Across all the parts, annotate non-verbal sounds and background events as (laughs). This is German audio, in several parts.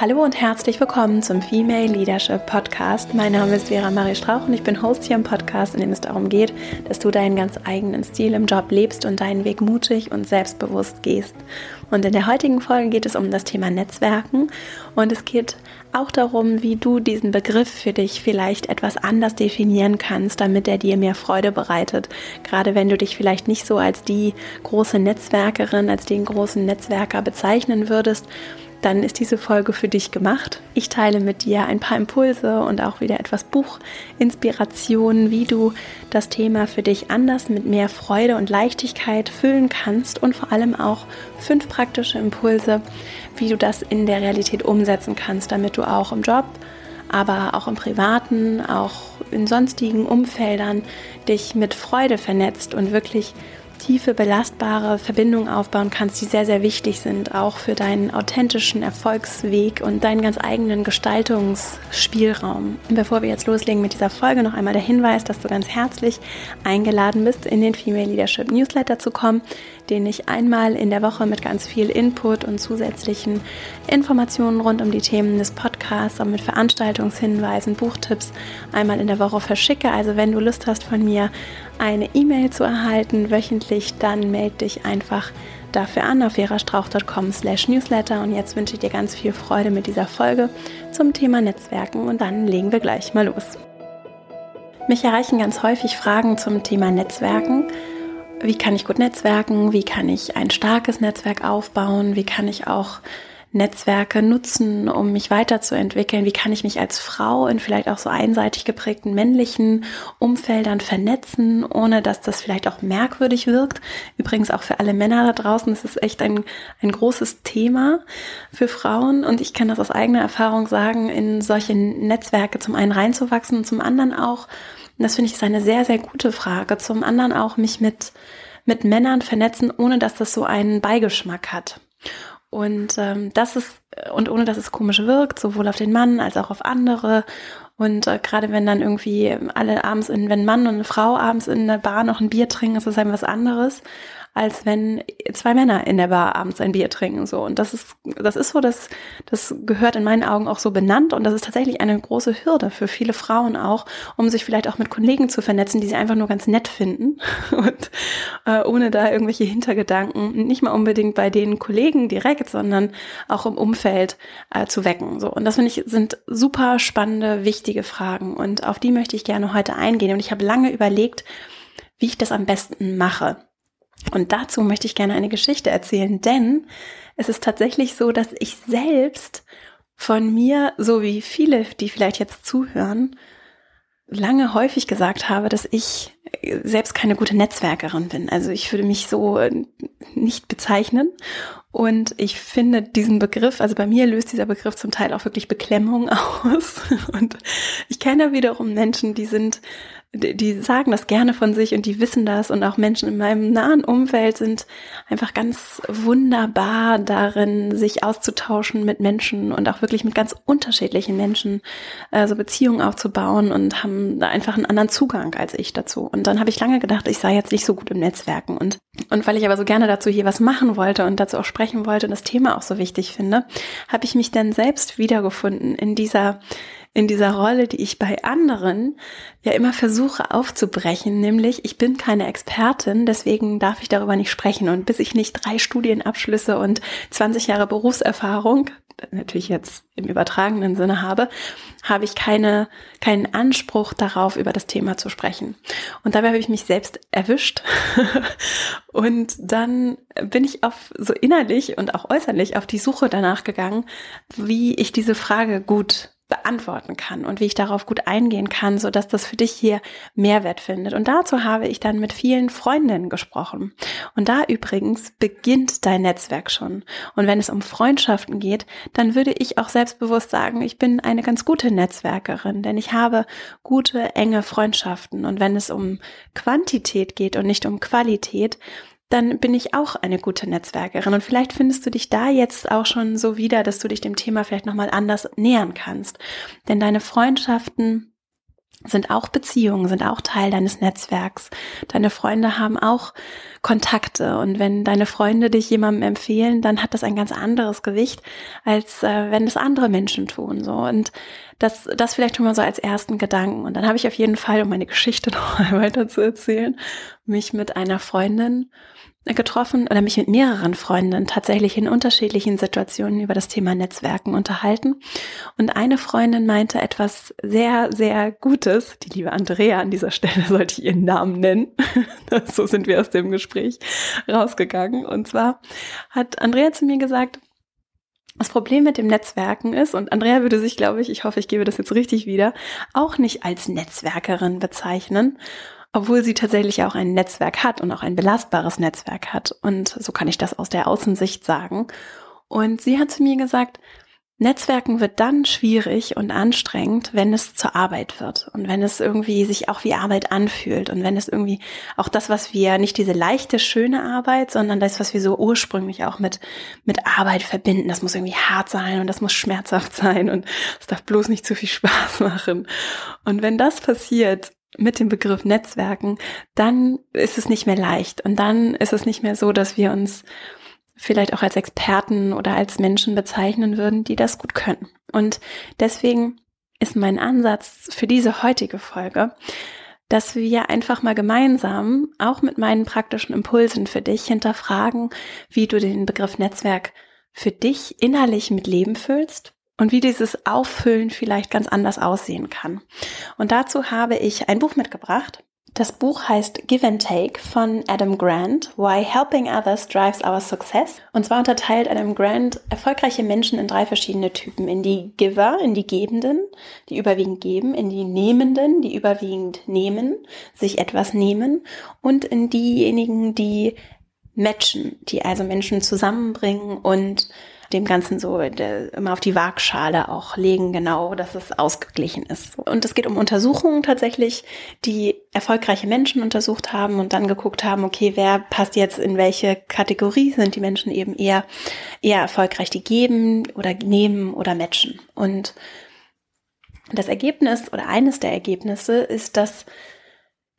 Hallo und herzlich willkommen zum Female Leadership Podcast. Mein Name ist Vera Marie Strauch und ich bin Host hier im Podcast, in dem es darum geht, dass du deinen ganz eigenen Stil im Job lebst und deinen Weg mutig und selbstbewusst gehst. Und in der heutigen Folge geht es um das Thema Netzwerken und es geht auch darum, wie du diesen Begriff für dich vielleicht etwas anders definieren kannst, damit er dir mehr Freude bereitet. Gerade wenn du dich vielleicht nicht so als die große Netzwerkerin, als den großen Netzwerker bezeichnen würdest dann ist diese Folge für dich gemacht. Ich teile mit dir ein paar Impulse und auch wieder etwas Buchinspirationen, wie du das Thema für dich anders mit mehr Freude und Leichtigkeit füllen kannst und vor allem auch fünf praktische Impulse, wie du das in der Realität umsetzen kannst, damit du auch im Job, aber auch im privaten, auch in sonstigen Umfeldern dich mit Freude vernetzt und wirklich tiefe, belastbare Verbindungen aufbauen kannst, die sehr, sehr wichtig sind, auch für deinen authentischen Erfolgsweg und deinen ganz eigenen Gestaltungsspielraum. bevor wir jetzt loslegen mit dieser Folge, noch einmal der Hinweis, dass du ganz herzlich eingeladen bist, in den Female Leadership Newsletter zu kommen den ich einmal in der Woche mit ganz viel Input und zusätzlichen Informationen rund um die Themen des Podcasts und mit Veranstaltungshinweisen, Buchtipps einmal in der Woche verschicke. Also wenn du Lust hast von mir eine E-Mail zu erhalten wöchentlich, dann melde dich einfach dafür an auf verastrauch.com slash newsletter. Und jetzt wünsche ich dir ganz viel Freude mit dieser Folge zum Thema Netzwerken. Und dann legen wir gleich mal los. Mich erreichen ganz häufig Fragen zum Thema Netzwerken. Wie kann ich gut netzwerken, wie kann ich ein starkes Netzwerk aufbauen, wie kann ich auch Netzwerke nutzen, um mich weiterzuentwickeln, wie kann ich mich als Frau in vielleicht auch so einseitig geprägten männlichen Umfeldern vernetzen, ohne dass das vielleicht auch merkwürdig wirkt. Übrigens auch für alle Männer da draußen, das ist echt ein, ein großes Thema für Frauen und ich kann das aus eigener Erfahrung sagen, in solche Netzwerke zum einen reinzuwachsen und zum anderen auch und das finde ich ist eine sehr, sehr gute Frage. Zum anderen auch mich mit, mit Männern vernetzen, ohne dass das so einen Beigeschmack hat. Und ähm, das ist, und ohne dass es komisch wirkt, sowohl auf den Mann als auch auf andere. Und äh, gerade wenn dann irgendwie alle abends in, wenn Mann und eine Frau abends in der Bar noch ein Bier trinken, ist das einem was anderes als wenn zwei Männer in der Bar abends ein Bier trinken. So. Und das ist, das ist so, das, das gehört in meinen Augen auch so benannt. Und das ist tatsächlich eine große Hürde für viele Frauen auch, um sich vielleicht auch mit Kollegen zu vernetzen, die sie einfach nur ganz nett finden. (laughs) Und äh, ohne da irgendwelche Hintergedanken, nicht mal unbedingt bei den Kollegen direkt, sondern auch im Umfeld äh, zu wecken. So. Und das finde ich sind super spannende, wichtige Fragen. Und auf die möchte ich gerne heute eingehen. Und ich habe lange überlegt, wie ich das am besten mache. Und dazu möchte ich gerne eine Geschichte erzählen, denn es ist tatsächlich so, dass ich selbst von mir, so wie viele, die vielleicht jetzt zuhören, lange häufig gesagt habe, dass ich selbst keine gute Netzwerkerin bin. Also ich würde mich so nicht bezeichnen. Und ich finde diesen Begriff, also bei mir löst dieser Begriff zum Teil auch wirklich Beklemmung (laughs) aus. Und ich kenne wiederum Menschen, die sind die sagen das gerne von sich und die wissen das und auch Menschen in meinem nahen Umfeld sind einfach ganz wunderbar darin, sich auszutauschen mit Menschen und auch wirklich mit ganz unterschiedlichen Menschen äh, so Beziehungen aufzubauen und haben da einfach einen anderen Zugang als ich dazu. Und dann habe ich lange gedacht, ich sei jetzt nicht so gut im Netzwerken und und weil ich aber so gerne dazu hier was machen wollte und dazu auch sprechen wollte und das Thema auch so wichtig finde, habe ich mich dann selbst wiedergefunden in dieser in dieser Rolle, die ich bei anderen ja immer versuche aufzubrechen, nämlich ich bin keine Expertin, deswegen darf ich darüber nicht sprechen. Und bis ich nicht drei Studienabschlüsse und 20 Jahre Berufserfahrung, natürlich jetzt im übertragenen Sinne habe, habe ich keine, keinen Anspruch darauf, über das Thema zu sprechen. Und dabei habe ich mich selbst erwischt. (laughs) und dann bin ich auf so innerlich und auch äußerlich auf die Suche danach gegangen, wie ich diese Frage gut beantworten kann und wie ich darauf gut eingehen kann, so dass das für dich hier Mehrwert findet. Und dazu habe ich dann mit vielen Freundinnen gesprochen. Und da übrigens beginnt dein Netzwerk schon. Und wenn es um Freundschaften geht, dann würde ich auch selbstbewusst sagen, ich bin eine ganz gute Netzwerkerin, denn ich habe gute, enge Freundschaften. Und wenn es um Quantität geht und nicht um Qualität, dann bin ich auch eine gute Netzwerkerin. Und vielleicht findest du dich da jetzt auch schon so wieder, dass du dich dem Thema vielleicht nochmal anders nähern kannst. Denn deine Freundschaften sind auch Beziehungen, sind auch Teil deines Netzwerks. Deine Freunde haben auch Kontakte und wenn deine Freunde dich jemandem empfehlen, dann hat das ein ganz anderes Gewicht, als äh, wenn es andere Menschen tun. So und das, das vielleicht schon mal so als ersten Gedanken. Und dann habe ich auf jeden Fall, um meine Geschichte (laughs) noch weiter zu erzählen, mich mit einer Freundin getroffen oder mich mit mehreren Freundinnen tatsächlich in unterschiedlichen Situationen über das Thema Netzwerken unterhalten. Und eine Freundin meinte etwas sehr, sehr Gutes. Die liebe Andrea an dieser Stelle (laughs) sollte ich ihren Namen nennen. (laughs) so sind wir aus dem Gespräch rausgegangen. Und zwar hat Andrea zu mir gesagt, das Problem mit dem Netzwerken ist, und Andrea würde sich, glaube ich, ich hoffe, ich gebe das jetzt richtig wieder, auch nicht als Netzwerkerin bezeichnen, obwohl sie tatsächlich auch ein Netzwerk hat und auch ein belastbares Netzwerk hat. Und so kann ich das aus der Außensicht sagen. Und sie hat zu mir gesagt, Netzwerken wird dann schwierig und anstrengend, wenn es zur Arbeit wird und wenn es irgendwie sich auch wie Arbeit anfühlt und wenn es irgendwie auch das, was wir, nicht diese leichte, schöne Arbeit, sondern das, was wir so ursprünglich auch mit, mit Arbeit verbinden, das muss irgendwie hart sein und das muss schmerzhaft (laughs) sein und es darf bloß nicht zu viel Spaß machen. Und wenn das passiert, mit dem Begriff Netzwerken, dann ist es nicht mehr leicht und dann ist es nicht mehr so, dass wir uns vielleicht auch als Experten oder als Menschen bezeichnen würden, die das gut können. Und deswegen ist mein Ansatz für diese heutige Folge, dass wir einfach mal gemeinsam, auch mit meinen praktischen Impulsen für dich, hinterfragen, wie du den Begriff Netzwerk für dich innerlich mit Leben füllst und wie dieses Auffüllen vielleicht ganz anders aussehen kann. Und dazu habe ich ein Buch mitgebracht. Das Buch heißt Give and Take von Adam Grant, Why Helping Others Drives Our Success. Und zwar unterteilt Adam Grant erfolgreiche Menschen in drei verschiedene Typen. In die Giver, in die Gebenden, die überwiegend geben, in die Nehmenden, die überwiegend nehmen, sich etwas nehmen und in diejenigen, die matchen, die also Menschen zusammenbringen und dem Ganzen so der, immer auf die Waagschale auch legen, genau, dass es ausgeglichen ist. Und es geht um Untersuchungen tatsächlich, die erfolgreiche Menschen untersucht haben und dann geguckt haben, okay, wer passt jetzt in welche Kategorie? Sind die Menschen eben eher, eher erfolgreich, die geben oder nehmen oder matchen? Und das Ergebnis oder eines der Ergebnisse ist, dass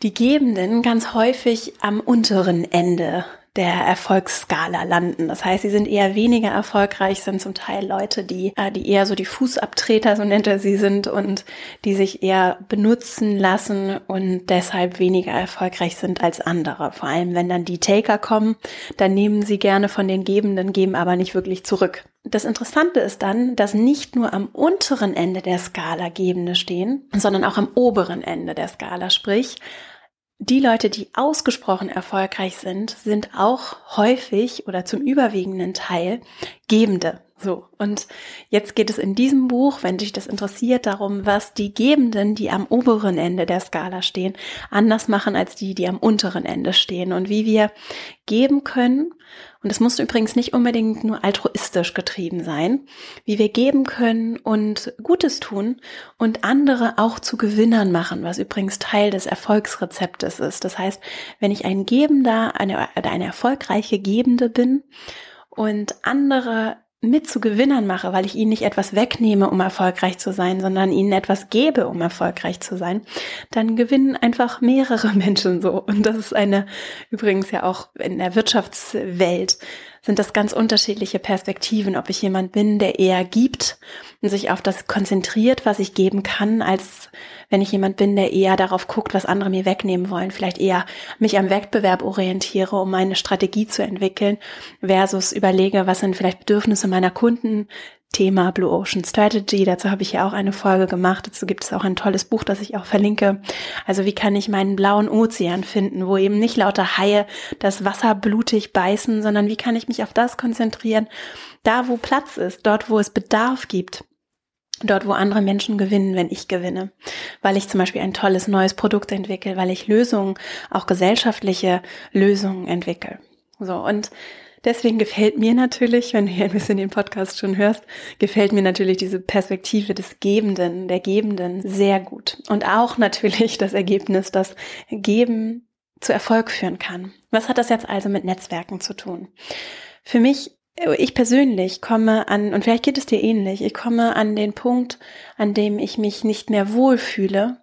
die Gebenden ganz häufig am unteren Ende der Erfolgsskala landen. Das heißt, sie sind eher weniger erfolgreich, sind zum Teil Leute, die, äh, die eher so die Fußabtreter, so nennt er sie sind, und die sich eher benutzen lassen und deshalb weniger erfolgreich sind als andere. Vor allem, wenn dann die Taker kommen, dann nehmen sie gerne von den Gebenden, geben aber nicht wirklich zurück. Das Interessante ist dann, dass nicht nur am unteren Ende der Skala Gebende stehen, sondern auch am oberen Ende der Skala, sprich die Leute, die ausgesprochen erfolgreich sind, sind auch häufig oder zum überwiegenden Teil Gebende. So, und jetzt geht es in diesem Buch, wenn dich das interessiert, darum, was die Gebenden, die am oberen Ende der Skala stehen, anders machen als die, die am unteren Ende stehen und wie wir geben können. Und es muss übrigens nicht unbedingt nur altruistisch getrieben sein, wie wir geben können und Gutes tun und andere auch zu Gewinnern machen, was übrigens Teil des Erfolgsrezeptes ist. Das heißt, wenn ich ein Gebender, eine, eine erfolgreiche Gebende bin und andere mit zu Gewinnern mache, weil ich ihnen nicht etwas wegnehme, um erfolgreich zu sein, sondern ihnen etwas gebe, um erfolgreich zu sein, dann gewinnen einfach mehrere (laughs) Menschen so. Und das ist eine, übrigens ja auch in der Wirtschaftswelt sind das ganz unterschiedliche Perspektiven, ob ich jemand bin, der eher gibt und sich auf das konzentriert, was ich geben kann, als wenn ich jemand bin, der eher darauf guckt, was andere mir wegnehmen wollen, vielleicht eher mich am Wettbewerb orientiere, um meine Strategie zu entwickeln, versus überlege, was sind vielleicht Bedürfnisse meiner Kunden, Thema Blue Ocean Strategy. Dazu habe ich ja auch eine Folge gemacht. Dazu gibt es auch ein tolles Buch, das ich auch verlinke. Also wie kann ich meinen blauen Ozean finden, wo eben nicht lauter Haie das Wasser blutig beißen, sondern wie kann ich mich auf das konzentrieren, da wo Platz ist, dort wo es Bedarf gibt. Dort, wo andere Menschen gewinnen, wenn ich gewinne. Weil ich zum Beispiel ein tolles neues Produkt entwickle, weil ich Lösungen, auch gesellschaftliche Lösungen entwickle. So, und Deswegen gefällt mir natürlich, wenn du hier ein bisschen den Podcast schon hörst, gefällt mir natürlich diese Perspektive des Gebenden, der Gebenden sehr gut. Und auch natürlich das Ergebnis, dass Geben zu Erfolg führen kann. Was hat das jetzt also mit Netzwerken zu tun? Für mich ich persönlich komme an, und vielleicht geht es dir ähnlich, ich komme an den Punkt, an dem ich mich nicht mehr wohlfühle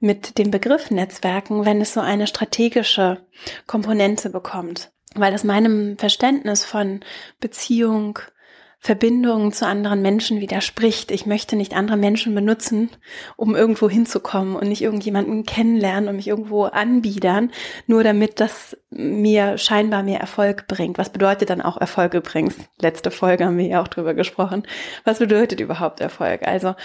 mit dem Begriff Netzwerken, wenn es so eine strategische Komponente bekommt. Weil das meinem Verständnis von Beziehung, Verbindung zu anderen Menschen widerspricht. Ich möchte nicht andere Menschen benutzen, um irgendwo hinzukommen und nicht irgendjemanden kennenlernen und mich irgendwo anbiedern, nur damit das mir scheinbar mehr Erfolg bringt. Was bedeutet dann auch Erfolg übrigens? Letzte Folge haben wir ja auch drüber gesprochen. Was bedeutet überhaupt Erfolg? Also,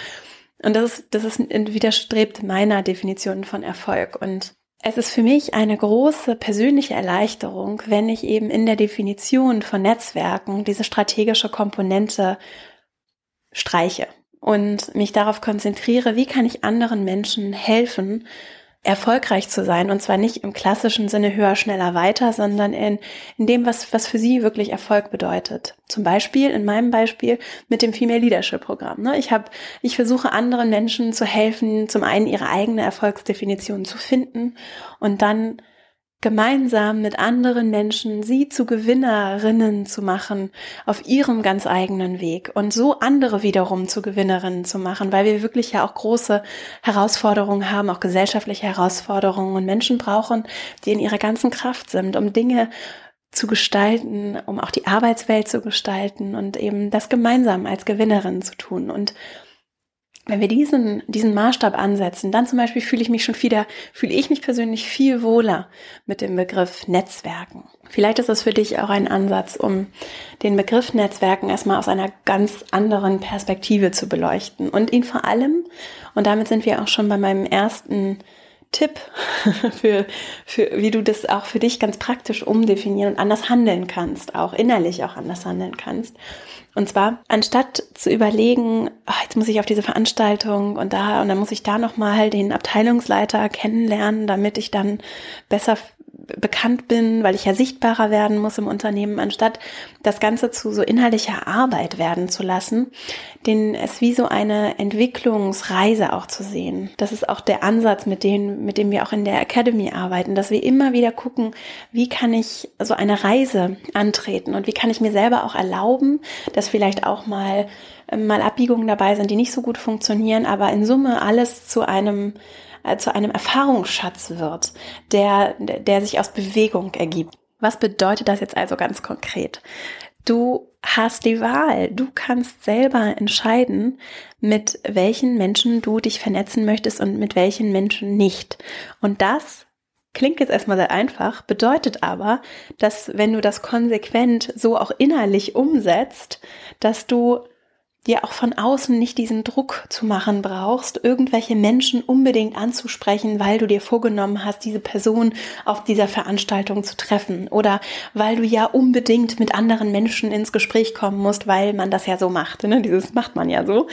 und das ist, das ist widerstrebt meiner Definition von Erfolg und es ist für mich eine große persönliche Erleichterung, wenn ich eben in der Definition von Netzwerken diese strategische Komponente streiche und mich darauf konzentriere, wie kann ich anderen Menschen helfen, erfolgreich zu sein. Und zwar nicht im klassischen Sinne höher, schneller, weiter, sondern in, in dem, was, was für sie wirklich Erfolg bedeutet. Zum Beispiel, in meinem Beispiel mit dem Female Leadership Programm. Ne? Ich habe, ich versuche anderen Menschen zu helfen, zum einen ihre eigene Erfolgsdefinition zu finden und dann gemeinsam mit anderen Menschen sie zu Gewinnerinnen zu machen auf ihrem ganz eigenen Weg und so andere wiederum zu Gewinnerinnen zu machen, weil wir wirklich ja auch große Herausforderungen haben, auch gesellschaftliche Herausforderungen und Menschen brauchen, die in ihrer ganzen Kraft sind, um Dinge zu gestalten, um auch die Arbeitswelt zu gestalten und eben das gemeinsam als Gewinnerin zu tun. Und wenn wir diesen, diesen Maßstab ansetzen, dann zum Beispiel fühle ich mich schon wieder, fühle ich mich persönlich viel wohler mit dem Begriff Netzwerken. Vielleicht ist es für dich auch ein Ansatz, um den Begriff Netzwerken erstmal aus einer ganz anderen Perspektive zu beleuchten und ihn vor allem, und damit sind wir auch schon bei meinem ersten Tipp (laughs) für, für, wie du das auch für dich ganz praktisch umdefinieren und anders handeln kannst, auch innerlich auch anders handeln kannst. Und zwar, anstatt zu überlegen, ach, jetzt muss ich auf diese Veranstaltung und da, und dann muss ich da nochmal den Abteilungsleiter kennenlernen, damit ich dann besser bekannt bin, weil ich ja sichtbarer werden muss im Unternehmen, anstatt das Ganze zu so inhaltlicher Arbeit werden zu lassen, den es wie so eine Entwicklungsreise auch zu sehen. Das ist auch der Ansatz, mit dem, mit dem wir auch in der Academy arbeiten, dass wir immer wieder gucken, wie kann ich so eine Reise antreten und wie kann ich mir selber auch erlauben, dass vielleicht auch mal mal Abbiegungen dabei sind, die nicht so gut funktionieren, aber in Summe alles zu einem äh, zu einem Erfahrungsschatz wird, der, der sich aus Bewegung ergibt. Was bedeutet das jetzt also ganz konkret? Du hast die Wahl. Du kannst selber entscheiden, mit welchen Menschen du dich vernetzen möchtest und mit welchen Menschen nicht. Und das klingt jetzt erstmal sehr einfach, bedeutet aber, dass wenn du das konsequent so auch innerlich umsetzt, dass du dir auch von außen nicht diesen Druck zu machen brauchst, irgendwelche Menschen unbedingt anzusprechen, weil du dir vorgenommen hast, diese Person auf dieser Veranstaltung zu treffen oder weil du ja unbedingt mit anderen Menschen ins Gespräch kommen musst, weil man das ja so macht. Ne? Dieses macht man ja so.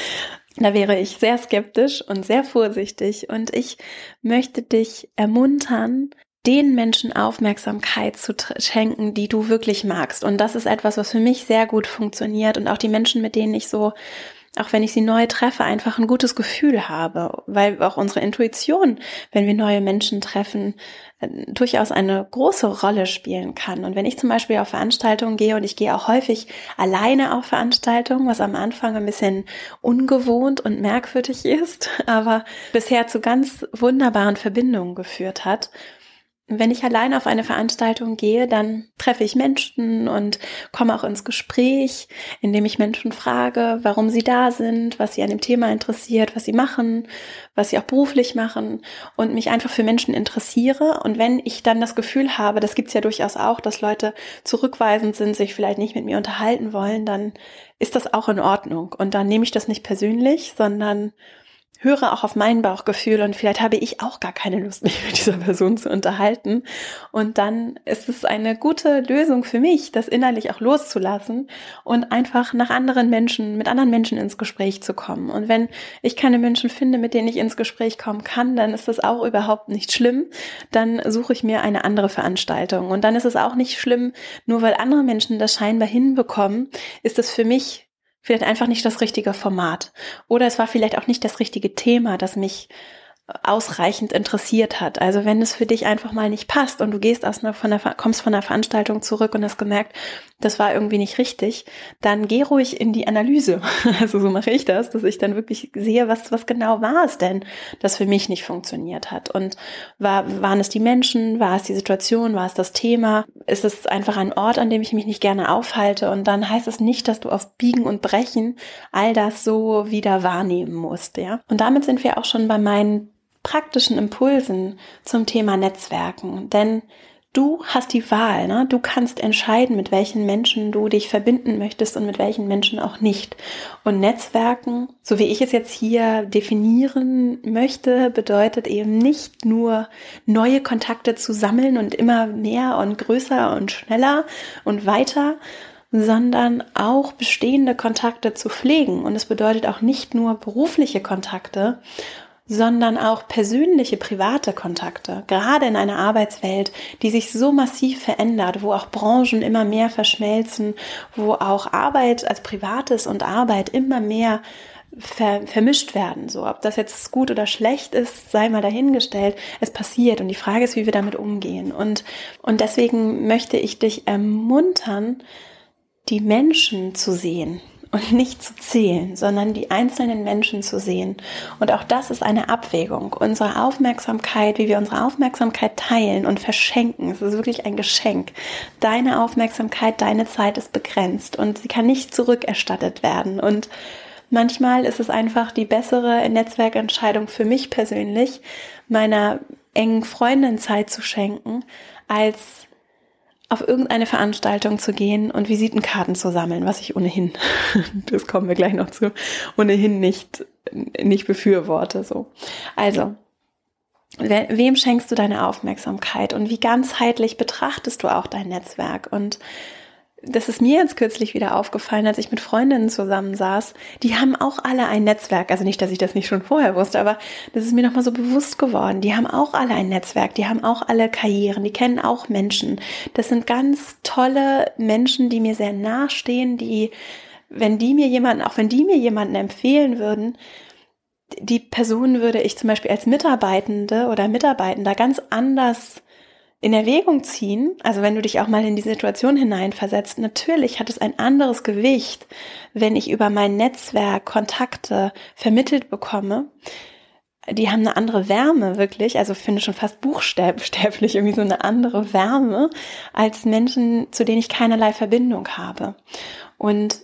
Da wäre ich sehr skeptisch und sehr vorsichtig und ich möchte dich ermuntern, den Menschen Aufmerksamkeit zu schenken, die du wirklich magst. Und das ist etwas, was für mich sehr gut funktioniert und auch die Menschen, mit denen ich so auch wenn ich sie neu treffe, einfach ein gutes Gefühl habe, weil auch unsere Intuition, wenn wir neue Menschen treffen, äh, durchaus eine große Rolle spielen kann. Und wenn ich zum Beispiel auf Veranstaltungen gehe und ich gehe auch häufig alleine auf Veranstaltungen, was am Anfang ein bisschen ungewohnt und merkwürdig (laughs) ist, aber bisher zu ganz wunderbaren Verbindungen geführt hat, wenn ich allein auf eine Veranstaltung gehe, dann treffe ich Menschen und komme auch ins Gespräch, indem ich Menschen frage, warum sie da sind, was sie an dem Thema interessiert, was sie machen, was sie auch beruflich machen und mich einfach für Menschen interessiere. Und wenn ich dann das Gefühl habe, das gibt's ja durchaus auch, dass Leute zurückweisend sind, sich vielleicht nicht mit mir unterhalten wollen, dann ist das auch in Ordnung. Und dann nehme ich das nicht persönlich, sondern höre auch auf mein Bauchgefühl und vielleicht habe ich auch gar keine Lust, mich mit dieser Person zu unterhalten. Und dann ist es eine gute Lösung für mich, das innerlich auch loszulassen und einfach nach anderen Menschen, mit anderen Menschen ins Gespräch zu kommen. Und wenn ich keine Menschen finde, mit denen ich ins Gespräch kommen kann, dann ist das auch überhaupt nicht schlimm. Dann suche ich mir eine andere Veranstaltung. Und dann ist es auch nicht schlimm, nur weil andere Menschen das scheinbar hinbekommen, ist es für mich vielleicht einfach nicht das richtige Format. Oder es war vielleicht auch nicht das richtige Thema, das mich ausreichend interessiert hat. Also wenn es für dich einfach mal nicht passt und du gehst aus einer, von der, kommst von der Veranstaltung zurück und hast gemerkt, das war irgendwie nicht richtig, dann geh ruhig in die Analyse. (laughs) Also so mache ich das, dass ich dann wirklich sehe, was, was genau war es denn, das für mich nicht funktioniert hat. Und war, waren es die Menschen, war es die Situation, war es das Thema? Ist es einfach ein Ort, an dem ich mich nicht gerne aufhalte? Und dann heißt es nicht, dass du auf Biegen und Brechen all das so wieder wahrnehmen musst, ja. Und damit sind wir auch schon bei meinen praktischen Impulsen zum Thema Netzwerken. Denn du hast die Wahl, ne? du kannst entscheiden, mit welchen Menschen du dich verbinden möchtest und mit welchen Menschen auch nicht. Und Netzwerken, so wie ich es jetzt hier definieren möchte, bedeutet eben nicht nur neue Kontakte zu sammeln und immer mehr und größer und schneller und weiter, sondern auch bestehende Kontakte zu pflegen. Und es bedeutet auch nicht nur berufliche Kontakte sondern auch persönliche, private Kontakte, gerade in einer Arbeitswelt, die sich so massiv verändert, wo auch Branchen immer mehr verschmelzen, wo auch Arbeit als Privates und Arbeit immer mehr ver vermischt werden. So, ob das jetzt gut oder schlecht ist, sei mal dahingestellt. Es passiert und die Frage ist, wie wir damit umgehen. Und, und deswegen möchte ich dich ermuntern, die Menschen zu sehen, und nicht zu zählen, sondern die einzelnen Menschen zu sehen. Und auch das ist eine Abwägung. Unsere Aufmerksamkeit, wie wir unsere Aufmerksamkeit teilen und verschenken, es ist wirklich ein Geschenk. Deine Aufmerksamkeit, deine Zeit ist begrenzt und sie kann nicht zurückerstattet werden. Und manchmal ist es einfach die bessere Netzwerkentscheidung für mich persönlich, meiner engen Freundin Zeit zu schenken, als auf irgendeine Veranstaltung zu gehen und Visitenkarten zu sammeln, was ich ohnehin, (laughs) das kommen wir gleich noch zu, ohnehin nicht, nicht befürworte, so. Also, wem schenkst du deine Aufmerksamkeit und wie ganzheitlich betrachtest du auch dein Netzwerk und das ist mir jetzt kürzlich wieder aufgefallen, als ich mit Freundinnen zusammensaß. Die haben auch alle ein Netzwerk. Also nicht, dass ich das nicht schon vorher wusste, aber das ist mir nochmal so bewusst geworden. Die haben auch alle ein Netzwerk. Die haben auch alle Karrieren. Die kennen auch Menschen. Das sind ganz tolle Menschen, die mir sehr nahestehen, die, wenn die mir jemanden, auch wenn die mir jemanden empfehlen würden, die Person würde ich zum Beispiel als Mitarbeitende oder Mitarbeitender ganz anders in Erwägung ziehen, also wenn du dich auch mal in die Situation hineinversetzt, natürlich hat es ein anderes Gewicht, wenn ich über mein Netzwerk Kontakte vermittelt bekomme. Die haben eine andere Wärme, wirklich. Also finde schon fast (laughs) buchstäblich irgendwie so eine andere Wärme als Menschen, zu denen ich keinerlei Verbindung habe. Und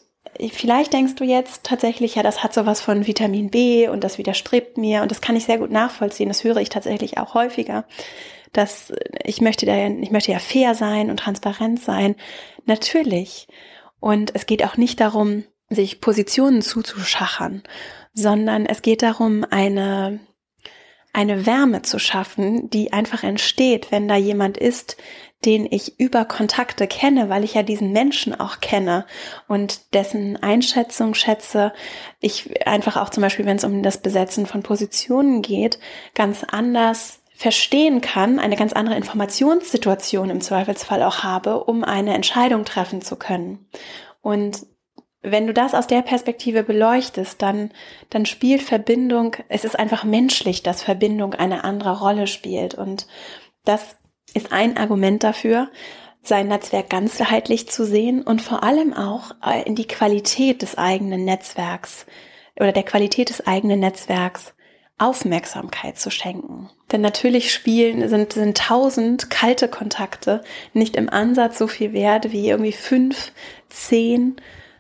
Vielleicht denkst du jetzt tatsächlich, ja, das hat sowas von Vitamin B und das widerstrebt mir und das kann ich sehr gut nachvollziehen. Das höre ich tatsächlich auch häufiger dass ich möchte da, ich möchte ja fair sein und transparent sein. Natürlich. Und es geht auch nicht darum, sich Positionen zuzuschachern, sondern es geht darum, eine, eine Wärme zu schaffen, die einfach entsteht, wenn da jemand ist, den ich über Kontakte kenne, weil ich ja diesen Menschen auch kenne und dessen Einschätzung schätze. Ich einfach auch zum Beispiel, wenn es um das Besetzen von Positionen geht, ganz anders verstehen kann, eine ganz andere Informationssituation im Zweifelsfall auch habe, um eine Entscheidung treffen zu können. Und wenn du das aus der Perspektive beleuchtest, dann, dann spielt Verbindung, es ist einfach menschlich, dass Verbindung eine andere Rolle spielt. Und das ist ein Argument dafür, sein Netzwerk ganzheitlich zu sehen und vor allem auch äh, in die Qualität des eigenen Netzwerks oder der Qualität des eigenen Netzwerks Aufmerksamkeit zu schenken. Denn natürlich spielen, sind, sind tausend kalte Kontakte nicht im Ansatz so viel wert wie irgendwie fünf, zehn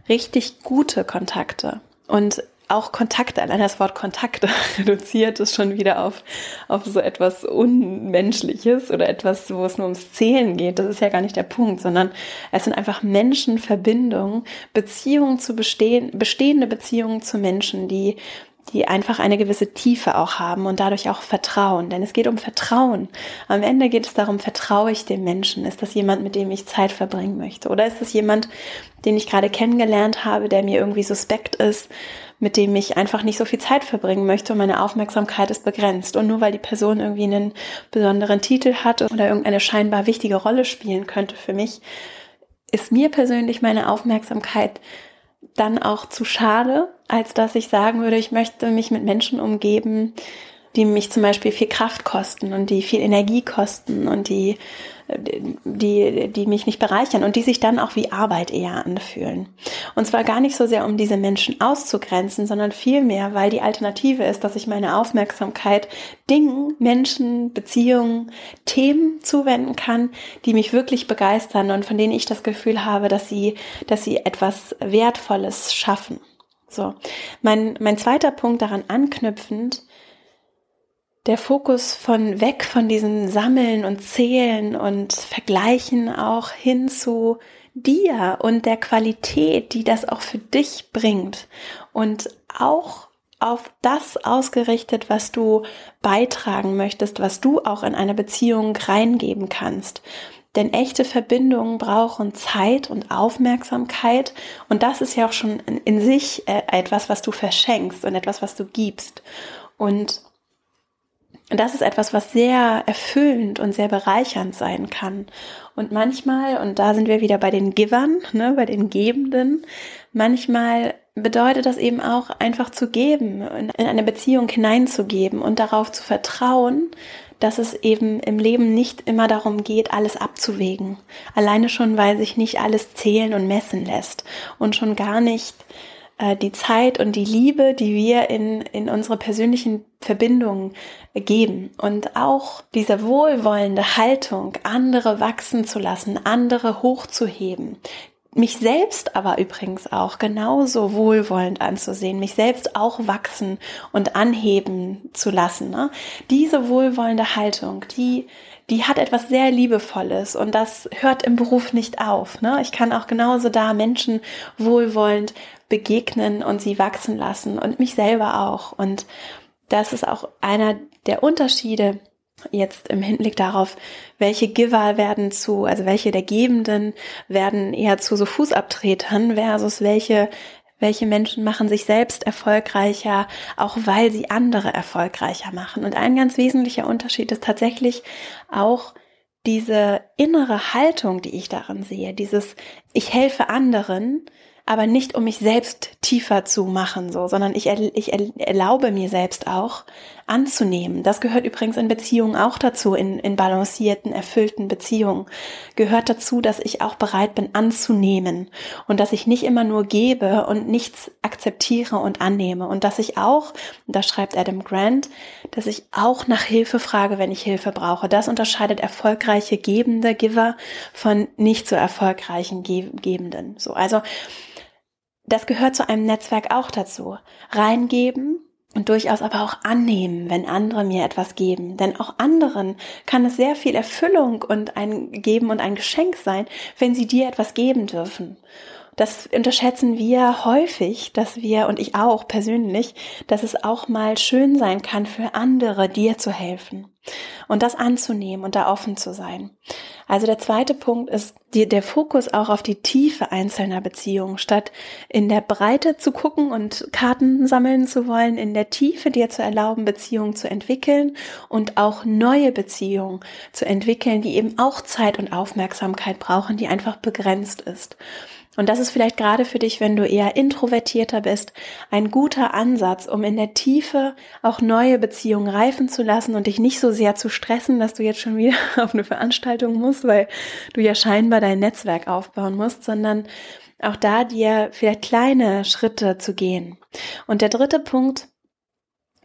richtig gute Kontakte. Und auch Kontakte, allein das Wort Kontakte (laughs) reduziert es schon wieder auf, auf so etwas Unmenschliches oder etwas, wo es nur ums Zählen geht. Das ist ja gar nicht der Punkt, sondern es sind einfach Menschenverbindungen, Beziehungen zu bestehen, bestehende Beziehungen zu Menschen, die die einfach eine gewisse Tiefe auch haben und dadurch auch Vertrauen. Denn es geht um Vertrauen. Am Ende geht es darum, vertraue ich dem Menschen? Ist das jemand, mit dem ich Zeit verbringen möchte? Oder ist es jemand, den ich gerade kennengelernt habe, der mir irgendwie suspekt ist, mit dem ich einfach nicht so viel Zeit verbringen möchte und meine Aufmerksamkeit ist begrenzt. Und nur weil die Person irgendwie einen besonderen Titel hat oder irgendeine scheinbar wichtige Rolle spielen könnte für mich, ist mir persönlich meine Aufmerksamkeit dann auch zu schade, als dass ich sagen würde, ich möchte mich mit Menschen umgeben, die mich zum Beispiel viel Kraft kosten und die viel Energie kosten und die die, die mich nicht bereichern und die sich dann auch wie Arbeit eher anfühlen. Und zwar gar nicht so sehr, um diese Menschen auszugrenzen, sondern vielmehr, weil die Alternative ist, dass ich meine Aufmerksamkeit Dingen, Menschen, Beziehungen, Themen zuwenden kann, die mich wirklich begeistern und von denen ich das Gefühl habe, dass sie, dass sie etwas Wertvolles schaffen. So. Mein, mein zweiter Punkt daran anknüpfend der Fokus von weg von diesem Sammeln und Zählen und Vergleichen auch hin zu dir und der Qualität, die das auch für dich bringt und auch auf das ausgerichtet, was du beitragen möchtest, was du auch in eine Beziehung reingeben kannst. Denn echte Verbindungen brauchen Zeit und Aufmerksamkeit. Und das ist ja auch schon in sich äh, etwas, was du verschenkst und etwas, was du gibst. Und das ist etwas, was sehr erfüllend und sehr bereichernd sein kann. Und manchmal, und da sind wir wieder bei den Givern, ne, bei den Gebenden, manchmal bedeutet das eben auch einfach zu geben, in eine Beziehung hineinzugeben und darauf zu vertrauen, dass es eben im Leben nicht immer darum geht, alles abzuwägen. Alleine schon, weil sich nicht alles zählen und messen lässt und schon gar nicht äh, die Zeit und die Liebe, die wir in, in unsere persönlichen Verbindungen geben und auch diese wohlwollende Haltung, andere wachsen zu lassen, andere hochzuheben, mich selbst aber übrigens auch genauso wohlwollend anzusehen, mich selbst auch wachsen und anheben zu lassen. Ne? Diese wohlwollende Haltung, die, die hat etwas sehr Liebevolles und das hört im Beruf nicht auf. Ne? Ich kann auch genauso da Menschen wohlwollend begegnen und sie wachsen lassen und mich selber auch. Und das ist auch einer der Unterschiede jetzt im Hinblick darauf, welche Giver werden zu, also welche der Gebenden werden eher zu so Fußabtretern versus welche welche Menschen machen sich selbst erfolgreicher, auch weil sie andere erfolgreicher machen. Und ein ganz wesentlicher Unterschied ist tatsächlich auch diese innere Haltung, die ich darin sehe, dieses ich helfe anderen, aber nicht um mich selbst tiefer zu machen, so, sondern ich, ich erlaube mir selbst auch anzunehmen. Das gehört übrigens in Beziehungen auch dazu, in, in balancierten, erfüllten Beziehungen. Gehört dazu, dass ich auch bereit bin anzunehmen und dass ich nicht immer nur gebe und nichts akzeptiere und annehme und dass ich auch, da schreibt Adam Grant, dass ich auch nach Hilfe frage, wenn ich Hilfe brauche. Das unterscheidet erfolgreiche Gebende, Giver von nicht so erfolgreichen Gebenden. So, also das gehört zu einem Netzwerk auch dazu. Reingeben und durchaus aber auch annehmen, wenn andere mir etwas geben. Denn auch anderen kann es sehr viel Erfüllung und ein Geben und ein Geschenk sein, wenn sie dir etwas geben dürfen. Das unterschätzen wir häufig, dass wir, und ich auch persönlich, dass es auch mal schön sein kann, für andere dir zu helfen und das anzunehmen und da offen zu sein. Also der zweite Punkt ist die, der Fokus auch auf die Tiefe einzelner Beziehungen, statt in der Breite zu gucken und Karten sammeln zu wollen, in der Tiefe dir zu erlauben, Beziehungen zu entwickeln und auch neue Beziehungen zu entwickeln, die eben auch Zeit und Aufmerksamkeit brauchen, die einfach begrenzt ist. Und das ist vielleicht gerade für dich, wenn du eher introvertierter bist, ein guter Ansatz, um in der Tiefe auch neue Beziehungen reifen zu lassen und dich nicht so sehr zu stressen, dass du jetzt schon wieder (laughs) auf eine Veranstaltung musst, weil du ja scheinbar dein Netzwerk aufbauen musst, sondern auch da dir vielleicht kleine Schritte zu gehen. Und der dritte Punkt,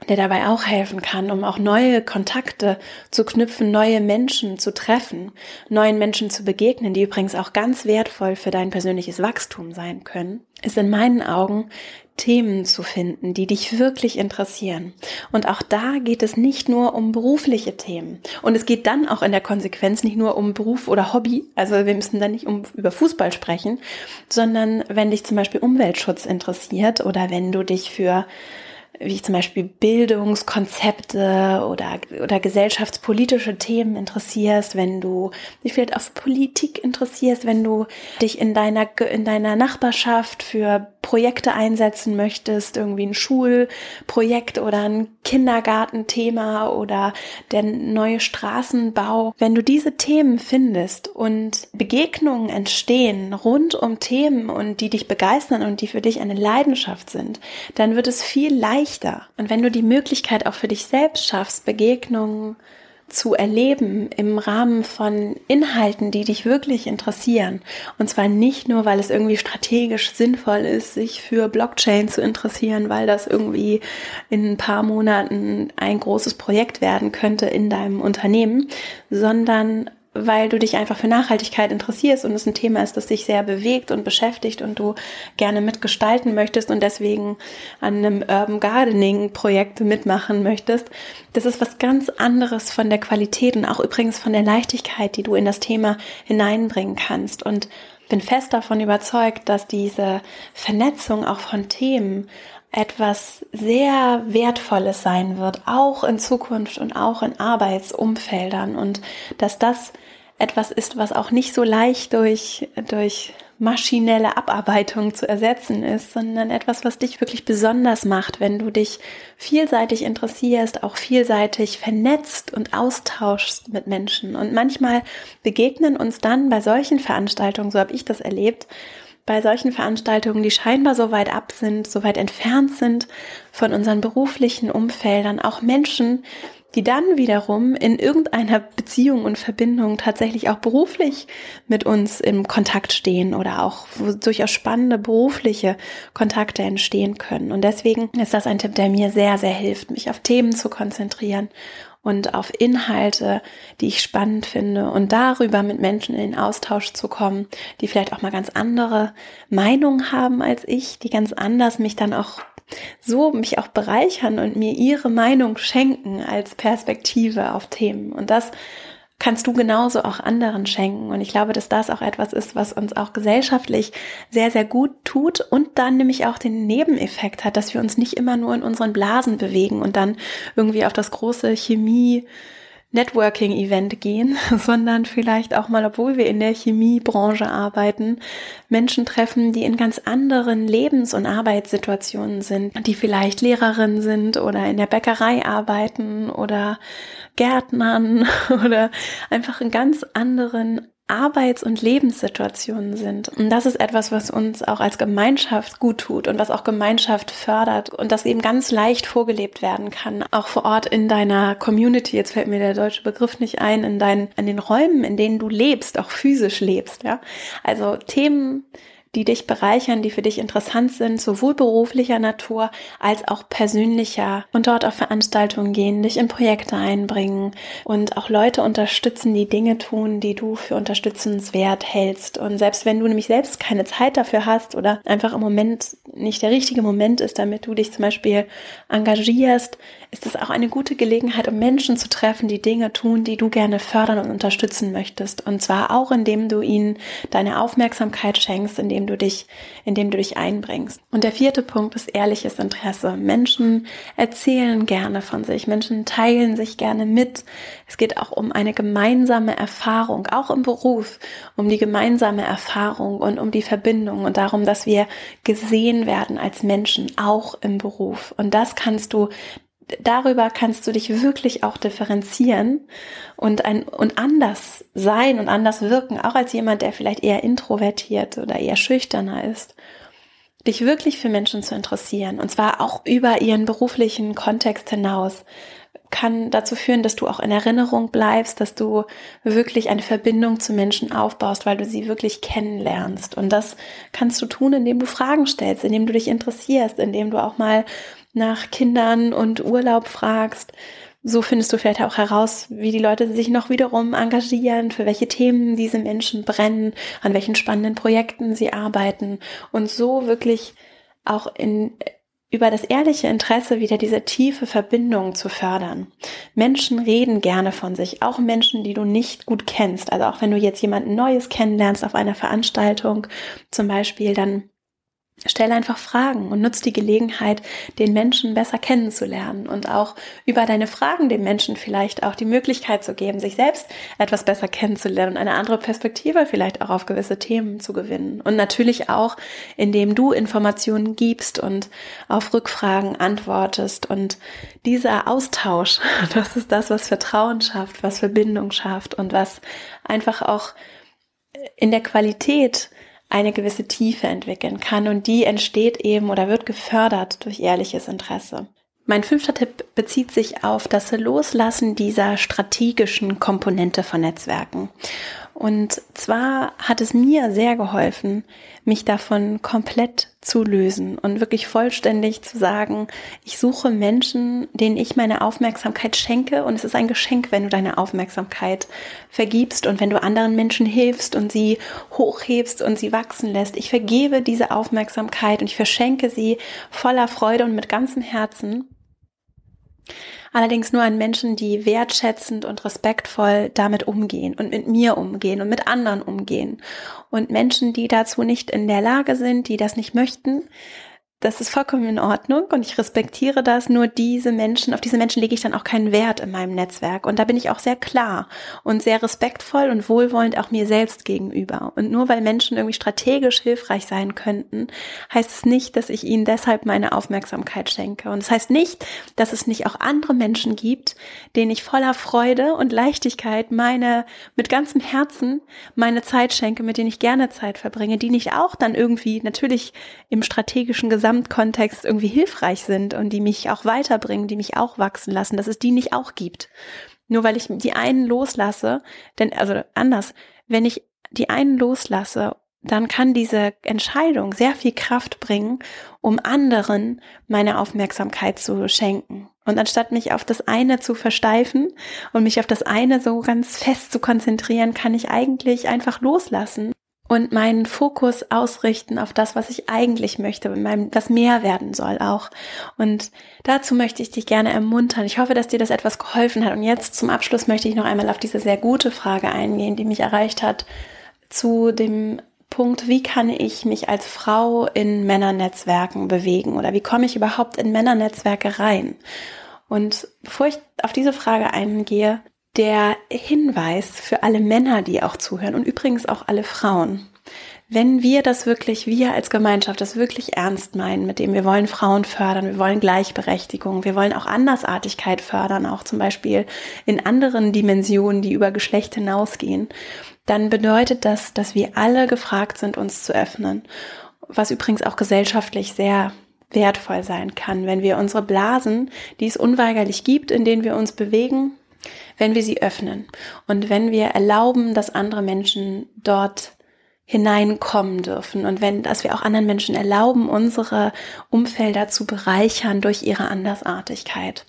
der dabei auch helfen kann, um auch neue Kontakte zu knüpfen, neue Menschen zu treffen, neuen Menschen zu begegnen, die übrigens auch ganz wertvoll für dein persönliches Wachstum sein können, ist in meinen Augen Themen zu finden, die dich wirklich interessieren. Und auch da geht es nicht nur um berufliche Themen. Und es geht dann auch in der Konsequenz nicht nur um Beruf oder Hobby. Also wir müssen dann nicht um, über Fußball sprechen, sondern wenn dich zum Beispiel Umweltschutz interessiert oder wenn du dich für wie zum Beispiel Bildungskonzepte oder, oder gesellschaftspolitische Themen interessierst, wenn du dich vielleicht auf Politik interessierst, wenn du dich in deiner, in deiner Nachbarschaft für Projekte einsetzen möchtest, irgendwie ein Schulprojekt oder ein Kindergartenthema oder der neue Straßenbau. Wenn du diese Themen findest und Begegnungen entstehen rund um Themen und die dich begeistern und die für dich eine Leidenschaft sind, dann wird es viel leichter. Und wenn du die Möglichkeit auch für dich selbst schaffst, Begegnungen zu erleben im Rahmen von Inhalten, die dich wirklich interessieren. Und zwar nicht nur, weil es irgendwie strategisch sinnvoll ist, sich für Blockchain zu interessieren, weil das irgendwie in ein paar Monaten ein großes Projekt werden könnte in deinem Unternehmen, sondern weil du dich einfach für Nachhaltigkeit interessierst und es ein Thema ist, das dich sehr bewegt und beschäftigt und du gerne mitgestalten möchtest und deswegen an einem Urban Gardening Projekt mitmachen möchtest. Das ist was ganz anderes von der Qualität und auch übrigens von der Leichtigkeit, die du in das Thema hineinbringen kannst und bin fest davon überzeugt, dass diese Vernetzung auch von Themen etwas sehr Wertvolles sein wird, auch in Zukunft und auch in Arbeitsumfeldern und dass das etwas ist, was auch nicht so leicht durch, durch maschinelle Abarbeitung zu ersetzen ist, sondern etwas, was dich wirklich besonders macht, wenn du dich vielseitig interessierst, auch vielseitig vernetzt und austauschst mit Menschen. Und manchmal begegnen uns dann bei solchen Veranstaltungen, so habe ich das erlebt, bei solchen Veranstaltungen, die scheinbar so weit ab sind, so weit entfernt sind von unseren beruflichen Umfeldern, auch Menschen, die dann wiederum in irgendeiner Beziehung und Verbindung tatsächlich auch beruflich mit uns im Kontakt stehen oder auch durchaus spannende berufliche Kontakte entstehen können. Und deswegen ist das ein Tipp, der mir sehr, sehr hilft, mich auf Themen zu konzentrieren und auf Inhalte, die ich spannend finde und darüber mit Menschen in den Austausch zu kommen, die vielleicht auch mal ganz andere Meinungen haben als ich, die ganz anders mich dann auch so mich auch bereichern und mir ihre Meinung schenken als Perspektive auf Themen. Und das kannst du genauso auch anderen schenken. Und ich glaube, dass das auch etwas ist, was uns auch gesellschaftlich sehr, sehr gut tut und dann nämlich auch den Nebeneffekt hat, dass wir uns nicht immer nur in unseren Blasen bewegen und dann irgendwie auf das große Chemie Networking-Event gehen, (laughs) sondern vielleicht auch mal, obwohl wir in der Chemiebranche arbeiten, Menschen treffen, die in ganz anderen Lebens- und Arbeitssituationen sind, die vielleicht Lehrerin sind oder in der Bäckerei arbeiten oder Gärtnern (laughs) oder einfach in ganz anderen Arbeits- und Lebenssituationen sind. Und das ist etwas, was uns auch als Gemeinschaft gut tut und was auch Gemeinschaft fördert und das eben ganz leicht vorgelebt werden kann. Auch vor Ort in deiner Community, jetzt fällt mir der deutsche Begriff nicht ein, in deinen, in den Räumen, in denen du lebst, auch physisch lebst, ja. Also Themen, die dich bereichern, die für dich interessant sind, sowohl beruflicher Natur als auch persönlicher und dort auf Veranstaltungen gehen, dich in Projekte einbringen und auch Leute unterstützen, die Dinge tun, die du für unterstützenswert hältst. Und selbst wenn du nämlich selbst keine Zeit dafür hast oder einfach im Moment nicht der richtige Moment ist, damit du dich zum Beispiel engagierst, ist es auch eine gute Gelegenheit, um Menschen zu treffen, die Dinge tun, die du gerne fördern und unterstützen möchtest. Und zwar auch, indem du ihnen deine Aufmerksamkeit schenkst, indem du dich, indem du dich einbringst. Und der vierte Punkt ist ehrliches Interesse. Menschen erzählen gerne von sich. Menschen teilen sich gerne mit. Es geht auch um eine gemeinsame Erfahrung, auch im Beruf, um die gemeinsame Erfahrung und um die Verbindung und darum, dass wir gesehen werden als Menschen, auch im Beruf. Und das kannst du darüber kannst du dich wirklich auch differenzieren und ein, und anders sein und anders wirken, auch als jemand, der vielleicht eher introvertiert oder eher schüchterner ist. Dich wirklich für Menschen zu interessieren und zwar auch über ihren beruflichen Kontext hinaus kann dazu führen, dass du auch in Erinnerung bleibst, dass du wirklich eine Verbindung zu Menschen aufbaust, weil du sie wirklich kennenlernst. Und das kannst du tun, indem du Fragen stellst, indem du dich interessierst, indem du auch mal nach Kindern und Urlaub fragst. So findest du vielleicht auch heraus, wie die Leute sich noch wiederum engagieren, für welche Themen diese Menschen brennen, an welchen spannenden Projekten sie arbeiten und so wirklich auch in über das ehrliche Interesse wieder diese tiefe Verbindung zu fördern. Menschen reden gerne von sich, auch Menschen, die du nicht gut kennst. Also auch wenn du jetzt jemanden Neues kennenlernst auf einer Veranstaltung zum Beispiel, dann Stell einfach Fragen und nutz die Gelegenheit, den Menschen besser kennenzulernen und auch über deine Fragen dem Menschen vielleicht auch die Möglichkeit zu geben, sich selbst etwas besser kennenzulernen und eine andere Perspektive vielleicht auch auf gewisse Themen zu gewinnen. Und natürlich auch, indem du Informationen gibst und auf Rückfragen antwortest. Und dieser Austausch, (laughs) das ist das, was Vertrauen schafft, was Verbindung schafft und was einfach auch in der Qualität eine gewisse Tiefe entwickeln kann und die entsteht eben oder wird gefördert durch ehrliches Interesse. Mein fünfter Tipp bezieht sich auf das Loslassen dieser strategischen Komponente von Netzwerken. Und zwar hat es mir sehr geholfen, mich davon komplett zu lösen und wirklich vollständig zu sagen, ich suche Menschen, denen ich meine Aufmerksamkeit schenke und es ist ein Geschenk, wenn du deine Aufmerksamkeit vergibst und wenn du anderen Menschen hilfst und sie hochhebst und sie wachsen lässt. Ich vergebe diese Aufmerksamkeit und ich verschenke sie voller Freude und mit ganzem Herzen allerdings nur an Menschen, die wertschätzend und respektvoll damit umgehen und mit mir umgehen und mit anderen umgehen. Und Menschen, die dazu nicht in der Lage sind, die das nicht möchten, das ist vollkommen in Ordnung und ich respektiere das. Nur diese Menschen, auf diese Menschen lege ich dann auch keinen Wert in meinem Netzwerk. Und da bin ich auch sehr klar und sehr respektvoll und wohlwollend auch mir selbst gegenüber. Und nur weil Menschen irgendwie strategisch hilfreich sein könnten, heißt es nicht, dass ich ihnen deshalb meine Aufmerksamkeit schenke. Und es das heißt nicht, dass es nicht auch andere Menschen gibt, denen ich voller Freude und Leichtigkeit meine, mit ganzem Herzen meine Zeit schenke, mit denen ich gerne Zeit verbringe, die nicht auch dann irgendwie natürlich im strategischen Gesamt Gesamtkontext irgendwie hilfreich sind und die mich auch weiterbringen, die mich auch wachsen lassen, dass es die nicht auch gibt. Nur weil ich die einen loslasse, denn, also anders, wenn ich die einen loslasse, dann kann diese Entscheidung sehr viel Kraft bringen, um anderen meine Aufmerksamkeit zu schenken. Und anstatt mich auf das eine zu versteifen und mich auf das eine so ganz fest zu konzentrieren, kann ich eigentlich einfach loslassen und meinen Fokus ausrichten auf das, was ich eigentlich möchte, was mehr werden soll auch. Und dazu möchte ich dich gerne ermuntern. Ich hoffe, dass dir das etwas geholfen hat. Und jetzt zum Abschluss möchte ich noch einmal auf diese sehr gute Frage eingehen, die mich erreicht hat, zu dem Punkt, wie kann ich mich als Frau in Männernetzwerken bewegen oder wie komme ich überhaupt in Männernetzwerke rein? Und bevor ich auf diese Frage eingehe, der Hinweis für alle Männer, die auch zuhören und übrigens auch alle Frauen. Wenn wir das wirklich, wir als Gemeinschaft das wirklich ernst meinen, mit dem wir wollen Frauen fördern, wir wollen Gleichberechtigung, wir wollen auch Andersartigkeit fördern, auch zum Beispiel in anderen Dimensionen, die über Geschlecht hinausgehen, dann bedeutet das, dass wir alle gefragt sind, uns zu öffnen. Was übrigens auch gesellschaftlich sehr wertvoll sein kann, wenn wir unsere Blasen, die es unweigerlich gibt, in denen wir uns bewegen, wenn wir sie öffnen und wenn wir erlauben, dass andere Menschen dort hineinkommen dürfen und wenn, dass wir auch anderen Menschen erlauben, unsere Umfelder zu bereichern durch ihre Andersartigkeit.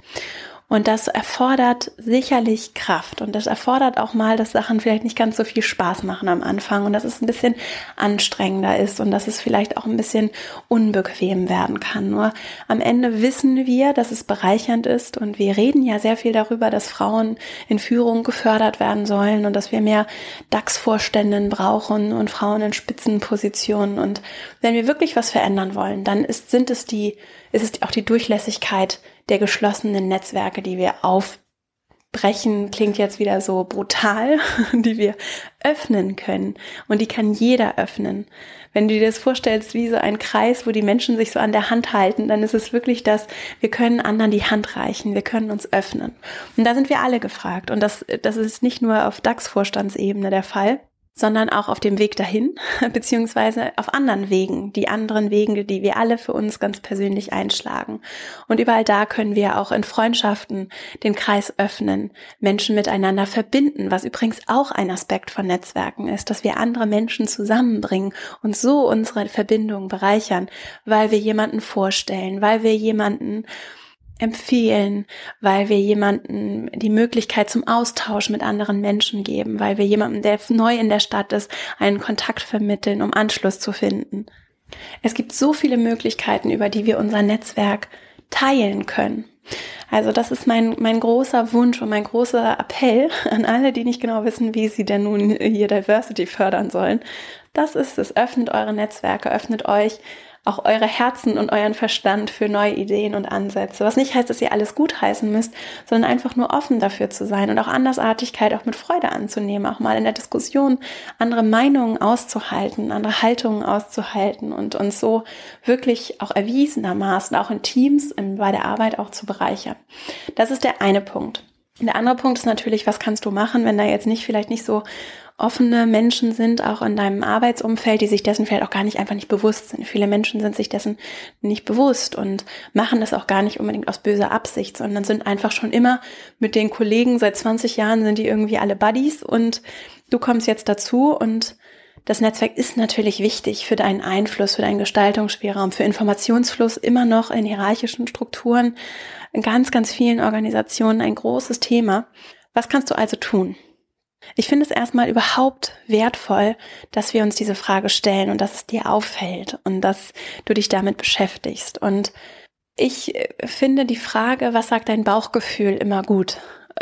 Und das erfordert sicherlich Kraft und das erfordert auch mal, dass Sachen vielleicht nicht ganz so viel Spaß machen am Anfang und dass es ein bisschen anstrengender ist und dass es vielleicht auch ein bisschen unbequem werden kann. Nur am Ende wissen wir, dass es bereichernd ist und wir reden ja sehr viel darüber, dass Frauen in Führung gefördert werden sollen und dass wir mehr DAX-Vorständen brauchen und Frauen in Spitzenpositionen. Und wenn wir wirklich was verändern wollen, dann ist, sind es die, ist es auch die Durchlässigkeit der geschlossenen Netzwerke, die wir aufbrechen, klingt jetzt wieder so brutal, (laughs) die wir öffnen können. Und die kann jeder öffnen. Wenn du dir das vorstellst, wie so ein Kreis, wo die Menschen sich so an der Hand halten, dann ist es wirklich das, wir können anderen die Hand reichen, wir können uns öffnen. Und da sind wir alle gefragt. Und das, das ist nicht nur auf DAX-Vorstandsebene der Fall, sondern auch auf dem Weg dahin, (laughs) beziehungsweise auf anderen Wegen, die anderen Wege, die wir alle für uns ganz persönlich einschlagen. Und überall da können wir auch in Freundschaften den Kreis öffnen, Menschen miteinander verbinden, was übrigens auch ein Aspekt von Netzwerken ist, dass wir andere Menschen zusammenbringen und so unsere Verbindung bereichern, weil wir jemanden vorstellen, weil wir jemanden empfehlen, weil wir jemanden die Möglichkeit zum Austausch mit anderen Menschen geben, weil wir jemandem, der neu in der Stadt ist, einen Kontakt vermitteln, um Anschluss zu finden. Es gibt so viele Möglichkeiten, über die wir unser Netzwerk teilen können. Also das ist mein, mein großer Wunsch und mein großer Appell an alle, die nicht genau wissen, wie sie denn nun hier Diversity fördern sollen. Das ist es. Öffnet eure Netzwerke, öffnet euch auch eure Herzen und euren Verstand für neue Ideen und Ansätze. Was nicht heißt, dass ihr alles gut heißen müsst, sondern einfach nur offen dafür zu sein und auch Andersartigkeit auch mit Freude anzunehmen, auch mal in der Diskussion andere Meinungen auszuhalten, andere Haltungen auszuhalten und uns so wirklich auch erwiesenermaßen auch in Teams bei der Arbeit auch zu bereichern. Das ist der eine Punkt. Der andere Punkt ist natürlich, was kannst du machen, wenn da jetzt nicht vielleicht nicht so offene Menschen sind, auch in deinem Arbeitsumfeld, die sich dessen vielleicht auch gar nicht einfach nicht bewusst sind. Viele Menschen sind sich dessen nicht bewusst und machen das auch gar nicht unbedingt aus böser Absicht, sondern sind einfach schon immer mit den Kollegen, seit 20 Jahren sind die irgendwie alle Buddies und du kommst jetzt dazu und das Netzwerk ist natürlich wichtig für deinen Einfluss, für deinen Gestaltungsspielraum, für Informationsfluss immer noch in hierarchischen Strukturen, in ganz, ganz vielen Organisationen ein großes Thema. Was kannst du also tun? Ich finde es erstmal überhaupt wertvoll, dass wir uns diese Frage stellen und dass es dir auffällt und dass du dich damit beschäftigst. Und ich äh, finde die Frage, was sagt dein Bauchgefühl, immer gut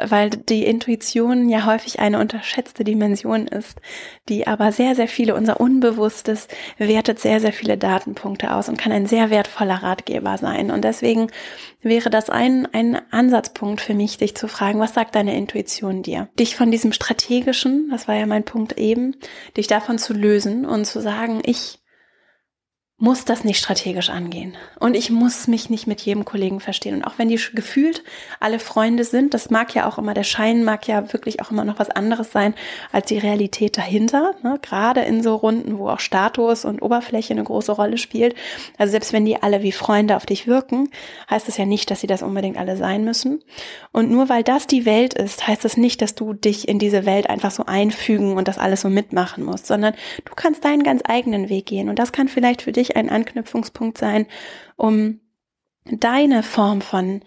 weil die Intuition ja häufig eine unterschätzte Dimension ist, die aber sehr, sehr viele, unser Unbewusstes wertet sehr, sehr viele Datenpunkte aus und kann ein sehr wertvoller Ratgeber sein. Und deswegen wäre das ein, ein Ansatzpunkt für mich, dich zu fragen, was sagt deine Intuition dir? Dich von diesem strategischen, das war ja mein Punkt eben, dich davon zu lösen und zu sagen, ich muss das nicht strategisch angehen. Und ich muss mich nicht mit jedem Kollegen verstehen. Und auch wenn die gefühlt alle Freunde sind, das mag ja auch immer, der Schein mag ja wirklich auch immer noch was anderes sein als die Realität dahinter. Ne? Gerade in so Runden, wo auch Status und Oberfläche eine große Rolle spielt. Also selbst wenn die alle wie Freunde auf dich wirken, heißt das ja nicht, dass sie das unbedingt alle sein müssen. Und nur weil das die Welt ist, heißt das nicht, dass du dich in diese Welt einfach so einfügen und das alles so mitmachen musst, sondern du kannst deinen ganz eigenen Weg gehen. Und das kann vielleicht für dich ein Anknüpfungspunkt sein, um deine Form von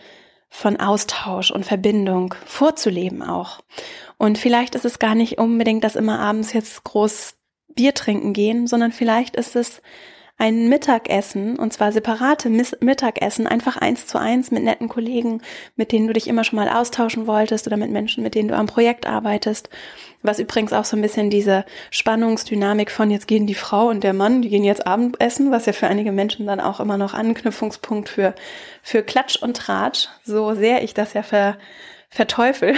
von Austausch und Verbindung vorzuleben auch. Und vielleicht ist es gar nicht unbedingt, dass immer abends jetzt groß Bier trinken gehen, sondern vielleicht ist es ein Mittagessen, und zwar separate Mittagessen, einfach eins zu eins mit netten Kollegen, mit denen du dich immer schon mal austauschen wolltest oder mit Menschen, mit denen du am Projekt arbeitest. Was übrigens auch so ein bisschen diese Spannungsdynamik von jetzt gehen die Frau und der Mann, die gehen jetzt Abendessen, was ja für einige Menschen dann auch immer noch Anknüpfungspunkt für, für Klatsch und Tratsch, so sehr ich das ja ver, verteufel.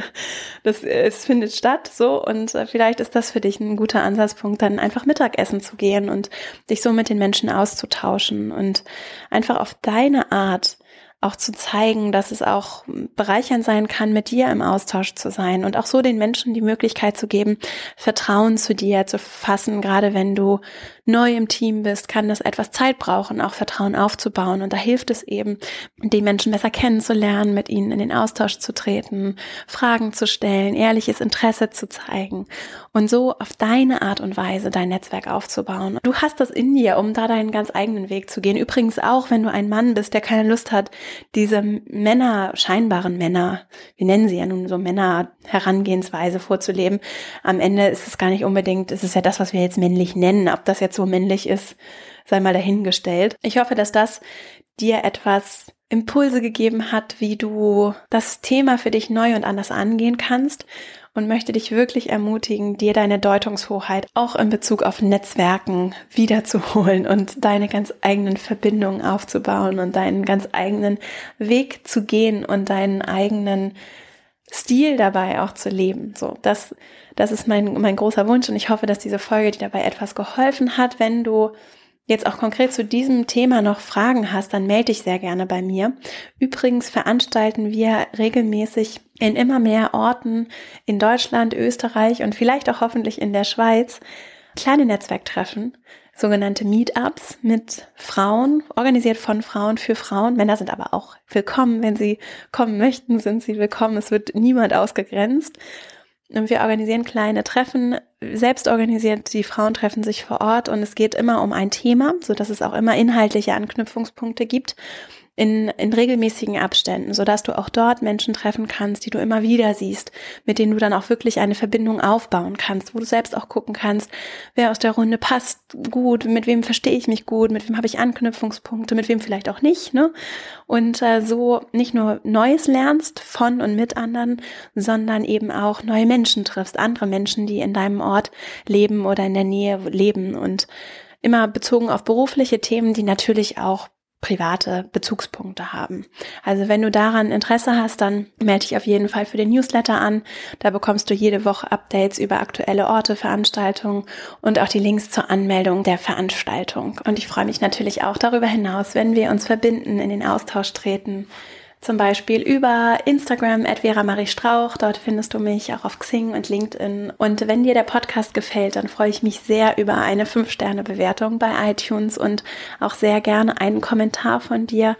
(laughs) das, es findet statt so und äh, vielleicht ist das für dich ein guter Ansatzpunkt, dann einfach Mittagessen zu gehen und dich so mit den Menschen auszutauschen und einfach auf deine Art auch zu zeigen, dass es auch bereichernd sein kann, mit dir im Austausch zu sein und auch so den Menschen die Möglichkeit zu geben, Vertrauen zu dir zu fassen. Gerade wenn du neu im Team bist, kann das etwas Zeit brauchen, auch Vertrauen aufzubauen. Und da hilft es eben, die Menschen besser kennenzulernen, mit ihnen in den Austausch zu treten, Fragen zu stellen, ehrliches Interesse zu zeigen und so auf deine Art und Weise dein Netzwerk aufzubauen. Du hast das in dir, um da deinen ganz eigenen Weg zu gehen. Übrigens auch, wenn du ein Mann bist, der keine Lust hat, diese Männer, scheinbaren Männer, wir nennen sie ja nun so Männer Herangehensweise vorzuleben. Am Ende ist es gar nicht unbedingt, es ist ja das, was wir jetzt männlich nennen. Ob das jetzt so männlich ist, sei mal dahingestellt. Ich hoffe, dass das dir etwas Impulse gegeben hat, wie du das Thema für dich neu und anders angehen kannst und möchte dich wirklich ermutigen, dir deine Deutungshoheit auch in Bezug auf Netzwerken wiederzuholen und deine ganz eigenen Verbindungen aufzubauen und deinen ganz eigenen Weg zu gehen und deinen eigenen Stil dabei auch zu leben. So, das, das ist mein, mein großer Wunsch und ich hoffe, dass diese Folge dir dabei etwas geholfen hat. Wenn du jetzt auch konkret zu diesem Thema noch Fragen hast, dann melde dich sehr gerne bei mir. Übrigens veranstalten wir regelmäßig in immer mehr Orten in Deutschland, Österreich und vielleicht auch hoffentlich in der Schweiz kleine Netzwerktreffen, sogenannte Meetups mit Frauen, organisiert von Frauen für Frauen. Männer sind aber auch willkommen. Wenn sie kommen möchten, sind sie willkommen. Es wird niemand ausgegrenzt. Und wir organisieren kleine Treffen, selbst organisiert, die Frauen treffen sich vor Ort und es geht immer um ein Thema, so dass es auch immer inhaltliche Anknüpfungspunkte gibt in, in regelmäßigen Abständen, sodass du auch dort Menschen treffen kannst, die du immer wieder siehst, mit denen du dann auch wirklich eine Verbindung aufbauen kannst, wo du selbst auch gucken kannst, wer aus der Runde passt gut, mit wem verstehe ich mich gut, mit wem habe ich Anknüpfungspunkte, mit wem vielleicht auch nicht, ne? Und äh, so nicht nur Neues lernst von und mit anderen, sondern eben auch neue Menschen triffst, andere Menschen, die in deinem Ort leben oder in der Nähe leben und immer bezogen auf berufliche Themen, die natürlich auch private Bezugspunkte haben. Also wenn du daran Interesse hast, dann melde dich auf jeden Fall für den Newsletter an. Da bekommst du jede Woche Updates über aktuelle Orte, Veranstaltungen und auch die Links zur Anmeldung der Veranstaltung. Und ich freue mich natürlich auch darüber hinaus, wenn wir uns verbinden, in den Austausch treten, zum Beispiel über Instagram at Vera Marie Strauch. Dort findest du mich auch auf Xing und LinkedIn. Und wenn dir der Podcast gefällt, dann freue ich mich sehr über eine 5-Sterne-Bewertung bei iTunes und auch sehr gerne einen Kommentar von dir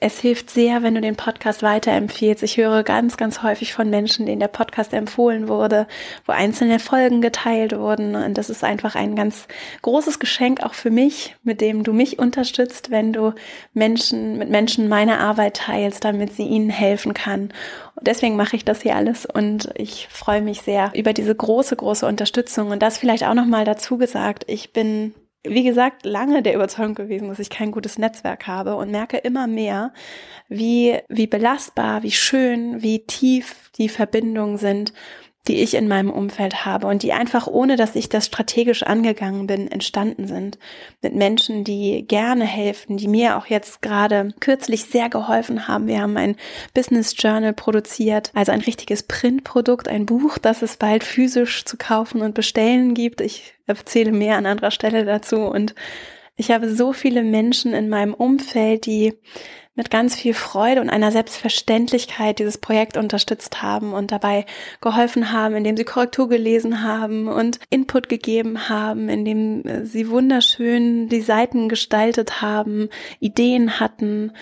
es hilft sehr, wenn du den Podcast weiterempfiehlst. Ich höre ganz, ganz häufig von Menschen, denen der Podcast empfohlen wurde, wo einzelne Folgen geteilt wurden. Und das ist einfach ein ganz großes Geschenk auch für mich, mit dem du mich unterstützt, wenn du Menschen, mit Menschen meine Arbeit teilst, damit sie ihnen helfen kann. Und deswegen mache ich das hier alles und ich freue mich sehr über diese große, große Unterstützung. Und das vielleicht auch nochmal dazu gesagt. Ich bin wie gesagt, lange der Überzeugung gewesen, dass ich kein gutes Netzwerk habe und merke immer mehr, wie, wie belastbar, wie schön, wie tief die Verbindungen sind die ich in meinem Umfeld habe und die einfach ohne, dass ich das strategisch angegangen bin, entstanden sind. Mit Menschen, die gerne helfen, die mir auch jetzt gerade kürzlich sehr geholfen haben. Wir haben ein Business Journal produziert, also ein richtiges Printprodukt, ein Buch, das es bald physisch zu kaufen und bestellen gibt. Ich erzähle mehr an anderer Stelle dazu und ich habe so viele Menschen in meinem Umfeld, die mit ganz viel Freude und einer Selbstverständlichkeit dieses Projekt unterstützt haben und dabei geholfen haben, indem sie Korrektur gelesen haben und Input gegeben haben, indem äh, sie wunderschön die Seiten gestaltet haben, Ideen hatten.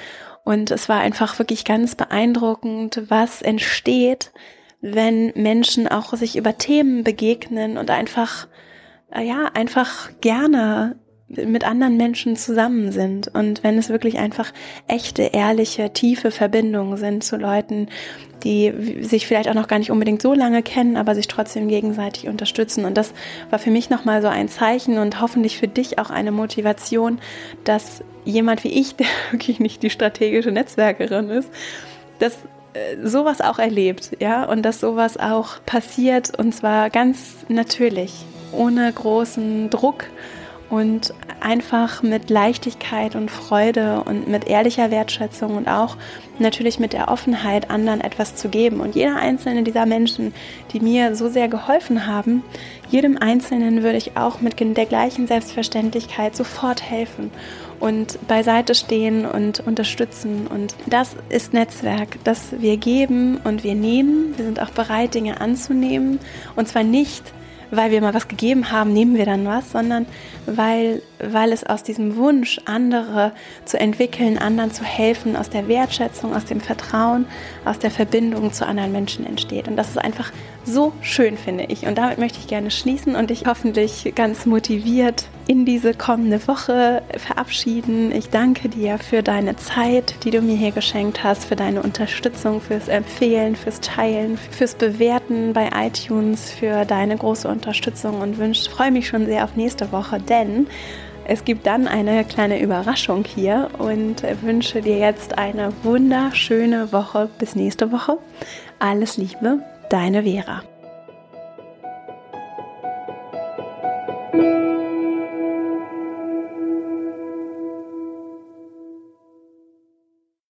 Und es war einfach wirklich ganz beeindruckend, was entsteht, wenn Menschen auch sich über Themen begegnen und einfach, äh, ja, einfach gerne mit anderen Menschen zusammen sind und wenn es wirklich einfach echte, ehrliche, tiefe Verbindungen sind zu Leuten, die sich vielleicht auch noch gar nicht unbedingt so lange kennen, aber sich trotzdem gegenseitig unterstützen. Und das war für mich nochmal so ein Zeichen und hoffentlich für dich auch eine Motivation, dass jemand wie ich, (laughs) der wirklich nicht die strategische Netzwerkerin ist, dass äh, sowas auch erlebt, ja, und dass sowas auch passiert und zwar ganz natürlich, ohne großen Druck und einfach mit Leichtigkeit und Freude und mit ehrlicher Wertschätzung und auch natürlich mit der Offenheit, anderen etwas zu geben. Und jeder einzelne dieser Menschen, die mir so sehr geholfen haben, jedem Einzelnen würde ich auch mit der gleichen Selbstverständlichkeit sofort helfen und beiseite stehen und unterstützen. Und das ist Netzwerk, das wir geben und wir nehmen. Wir sind auch bereit, Dinge anzunehmen. Und zwar nicht, weil wir mal was gegeben haben, nehmen wir dann was, sondern weil, weil es aus diesem Wunsch, andere zu entwickeln, anderen zu helfen, aus der Wertschätzung, aus dem Vertrauen, aus der Verbindung zu anderen Menschen entsteht. Und das ist einfach so schön, finde ich. Und damit möchte ich gerne schließen und dich hoffentlich ganz motiviert in diese kommende Woche verabschieden. Ich danke dir für deine Zeit, die du mir hier geschenkt hast, für deine Unterstützung, fürs Empfehlen, fürs Teilen, fürs Bewerten bei iTunes, für deine große Unterstützung und wünsche, freue mich schon sehr auf nächste Woche, denn es gibt dann eine kleine Überraschung hier und wünsche dir jetzt eine wunderschöne Woche. Bis nächste Woche. Alles Liebe, deine Vera.